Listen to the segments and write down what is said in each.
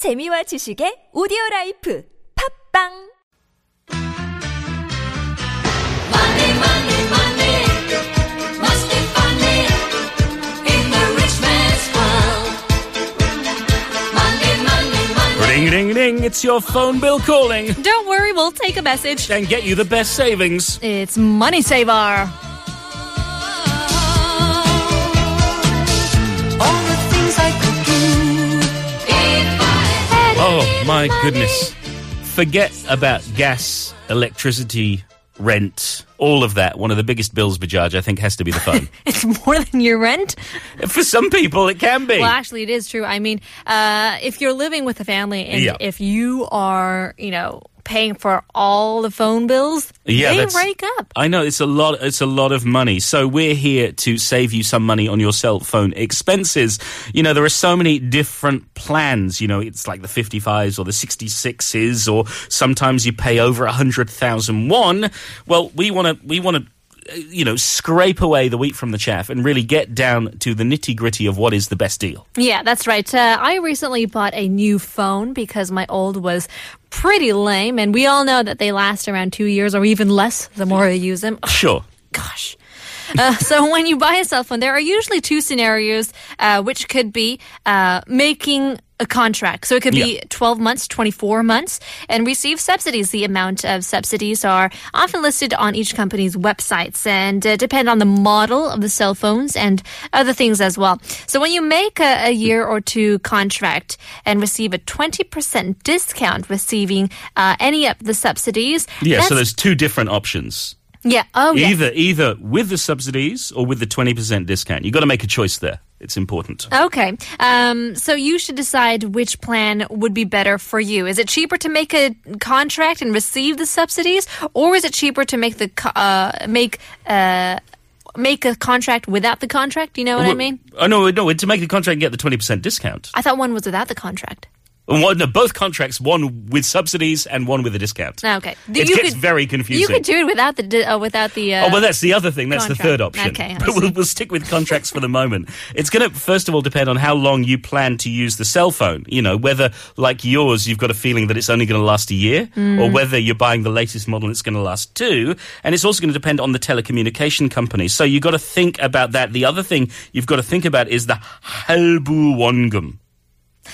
재미와 지식의 오디오 라이프 팝빵 Money, money, money. Must be funny in the rich man's world. Money, money, money. Ring, ring, ring. It's your phone bill calling Don't worry, we'll take a message. and get you the best savings. It's Money Saver. My goodness. Forget about gas, electricity, rent, all of that. One of the biggest bills, Bajaj, I think, has to be the phone. It's more than your rent. For some people, it can be. Well, actually, it is true. I mean, uh, if you're living with a family and Yeah. if you are, you know, paying for all the phone bills, Yeah, they rake up. I know it's a lot. It's a lot of money. So we're here to save you some money on your cell phone expenses. You know, there are so many different plans. You know, it's like the 55s or the 66s, or sometimes you pay over a hundred thousand won. Well, we want to. We want to. You know, scrape away the wheat from the chaff and really get down to the nitty gritty of what is the best deal. Yeah, that's right. Uh, I recently bought a new phone because my old was pretty lame, and we all know that they last around two years or even less the more you use them. Sure. gosh. Uh, so when you buy a cell phone, there are usually two scenarios, uh, which could be uh, making a contract. So it could be Yeah. 12 months, 24 months, and receive subsidies. The amount of subsidies are often listed on each company's websites and uh, depend on the model of the cell phones and other things as well. So when you make a, a year or two contract and receive a 20% discount receiving uh, any of the subsidies, Yeah. So there's two different options. Yeah, oh. Either either with the subsidies or with the 20% discount. You've got to make a choice there. It's important. Okay. Um, so you should decide which plan would be better for you. Is it cheaper to make a contract and receive the subsidies, or is it cheaper to make the uh, make uh, make a contract without the contract? Do you know what I mean? Oh no, no. To make the contract, and get the twenty percent discount. I thought one was without the contract. One, no, both contracts, one with subsidies and one with a discount. Okay. It gets very confusing. You could do it without the di- uh, without the. Uh, Oh, well, that's the other thing. That's the third option. Okay, but we'll, we'll stick with contracts for the moment. It's going to, first of all, depend on how long you plan to use the cell phone. You know, whether, like yours, you've got a feeling that it's only going to last a year, Mm. or whether you're buying the latest model and it's going to last two. And it's also going to depend on the telecommunication company. So you've got to think about that. The other thing you've got to think about is the halbu wongum.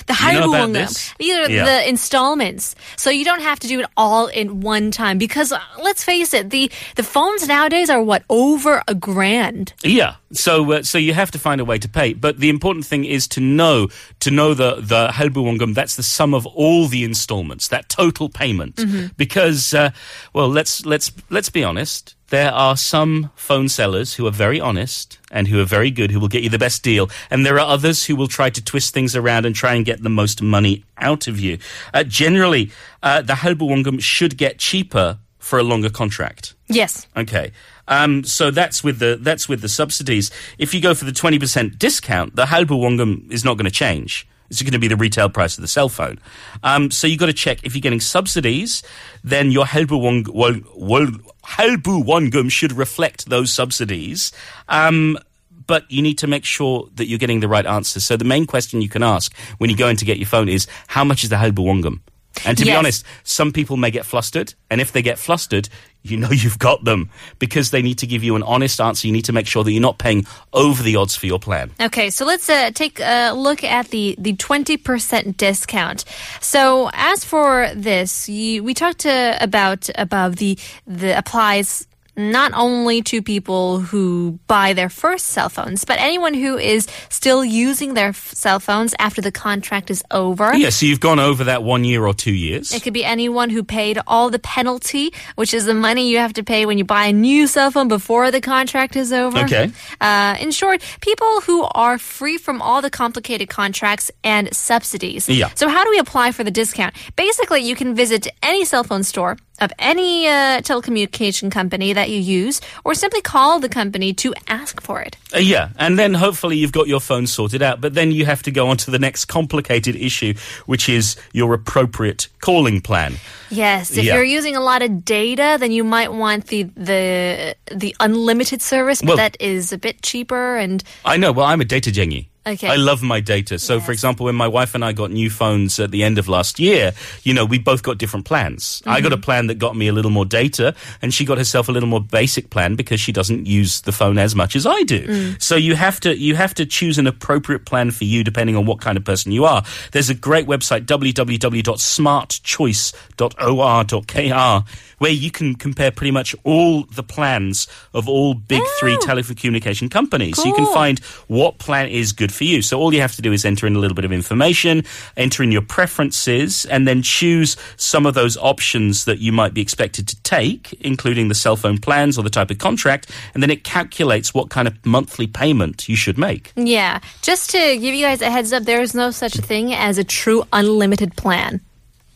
The Heilung. These are yeah. the installments. So you don't have to do it all in one time because uh, let's face it, the, the phones nowadays are what, over a grand? Yeah. So uh, so you have to find a way to pay, but the important thing is to know to know the the halbuwongum. That's the sum of all the installments, that total payment. Because uh, well, let's let's let's be honest. There are some phone sellers who are very honest and who are very good, who will get you the best deal, and there are others who will try to twist things around and try and get the most money out of you. Uh, generally, uh, the halbuwongum should get cheaper for a longer contract. Yes. Okay. Um, so that's with the that's with the subsidies. If you go for the twenty percent discount, the halbuwongum is not going to change. It's going to be the retail price of the cell phone. Um, so you've got to check if you're getting subsidies, then your halbuwong- wol- wol- halbuwongum should reflect those subsidies. Um, but you need to make sure that you're getting the right answer. So the main question you can ask when you go in to get your phone is, how much is the halbuwongum? And to be honest, some people may get flustered, and if they get flustered, you know you've got them because they need to give you an honest answer. You need to make sure that you're not paying over the odds for your plan. Okay, so let's uh, take a look at the the twenty percent discount. So as for this, you, we talked uh, about above the the applies not only to people who buy their first cell phones, but anyone who is still using their f- cell phones after the contract is over. Yeah, so you've gone over that one year or two years. It could be anyone who paid all the penalty, which is the money you have to pay when you buy a new cell phone before the contract is over. Okay. Uh, in short, people who are free from all the complicated contracts and subsidies. Yeah. So, how do we apply for the discount? Basically, you can visit any cell phone store of any uh, telecommunication company that you use, or simply call the company to ask for it. Uh, yeah, and then hopefully you've got your phone sorted out, but then you have to go on to the next complicated issue, which is your appropriate calling plan. Yes, if Yeah. you're using a lot of data, then you might want the the the unlimited service, but Well- that is a bit cheaper. And I know, well, I'm a data jengy. Okay. I love my data. So, for example, when my wife and I got new phones at the end of last year, you know, we both got different plans. I Mm-hmm. got a plan that got me a little more data, and she got herself a little more basic plan because she doesn't use the phone as much as I do. Mm. So you have to you have to choose an appropriate plan for you depending on what kind of person you are. There's a great website www.smartchoice.or.kr where you can compare pretty much all the plans of all big three telecommunication companies. So you can find what plan is good for you. So all you have to do is enter in a little bit of information, enter in your preferences, and then choose some of those options that you might be expected to take, including the cell phone plans or the type of contract, and then it calculates what kind of monthly payment you should make. Yeah. Just to give you guys a heads up, there is no such thing as a true unlimited plan.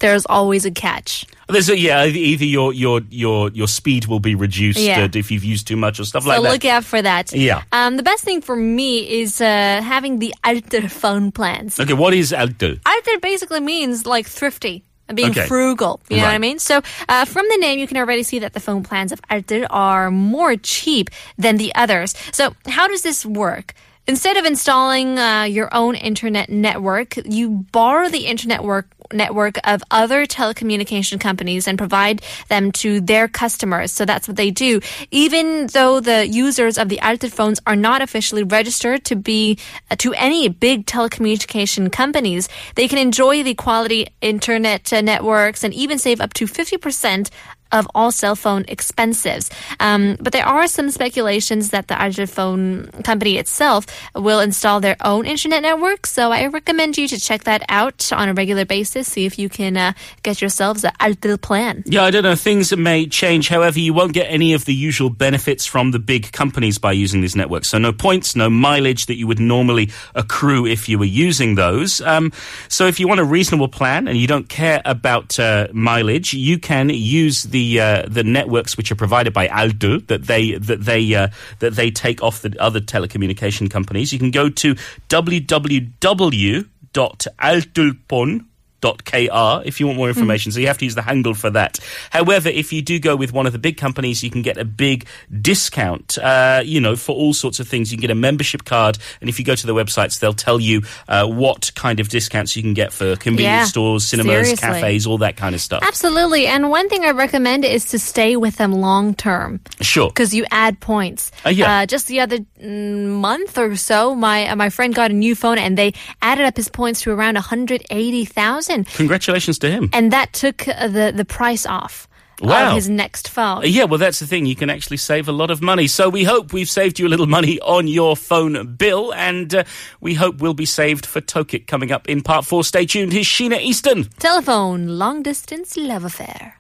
There's always a catch. There's a, yeah, either your your your your speed will be reduced Yeah. uh, if you've used too much or stuff So like that. So look out for that. Yeah. Um, the best thing for me is uh, having the alter phone plans. okay, what is Alto? Alter basically means like thrifty. And being Okay. frugal, you know what I mean? So, uh, from the name, you can already see that the phone plans of Alter are more cheap than the others. So, how does this work? Instead of installing uh, your own internet network, you borrow the internet work, network of other telecommunication companies and provide them to their customers. So that's what they do. Even though the users of the Alter phones are not officially registered to be uh, to any big telecommunication companies, they can enjoy the quality internet uh, networks and even save up to 50% of all cell phone expenses. Um, but there are some speculations that the Alter phone company itself will install their own internet network. So I recommend you to check that out on a regular basis. See if you can uh, get yourselves an Alter plan. Yeah, I don't know. Things may change. However, you won't get any of the usual benefits from the big companies by using these networks. So no points, no mileage that you would normally accrue if you were using those. Um, so if you want a reasonable plan and you don't care about uh, mileage, you can use the uh, the networks which are provided by Alto that they that they uh, that they take off the other telecommunication companies. You can go to www.altulpon kr if you want more information. So you have to use the Hangul for that. However, if you do go with one of the big companies, you can get a big discount, uh, you know, for all sorts of things. You can get a membership card, and if you go to the websites, they'll tell you uh, what kind of discounts you can get for convenience Yeah, stores, cinemas, seriously. cafes, all that kind of stuff. Absolutely. And one thing I recommend is to stay with them long term. Sure. because you add points. Uh, yeah. Uh, just the other mm, month or so, my uh, my friend got a new phone and they added up his points to around 180,000, Congratulations to him. and that took uh, the the price off Wow. of his next phone. Uh, Yeah, well, that's the thing. You can actually save a lot of money. So we hope we've saved you a little money on your phone bill, and uh, we hope we'll be saved for Tokit coming up in part four. Stay tuned. Here's Sheena Easton. Telefone long distance love affair.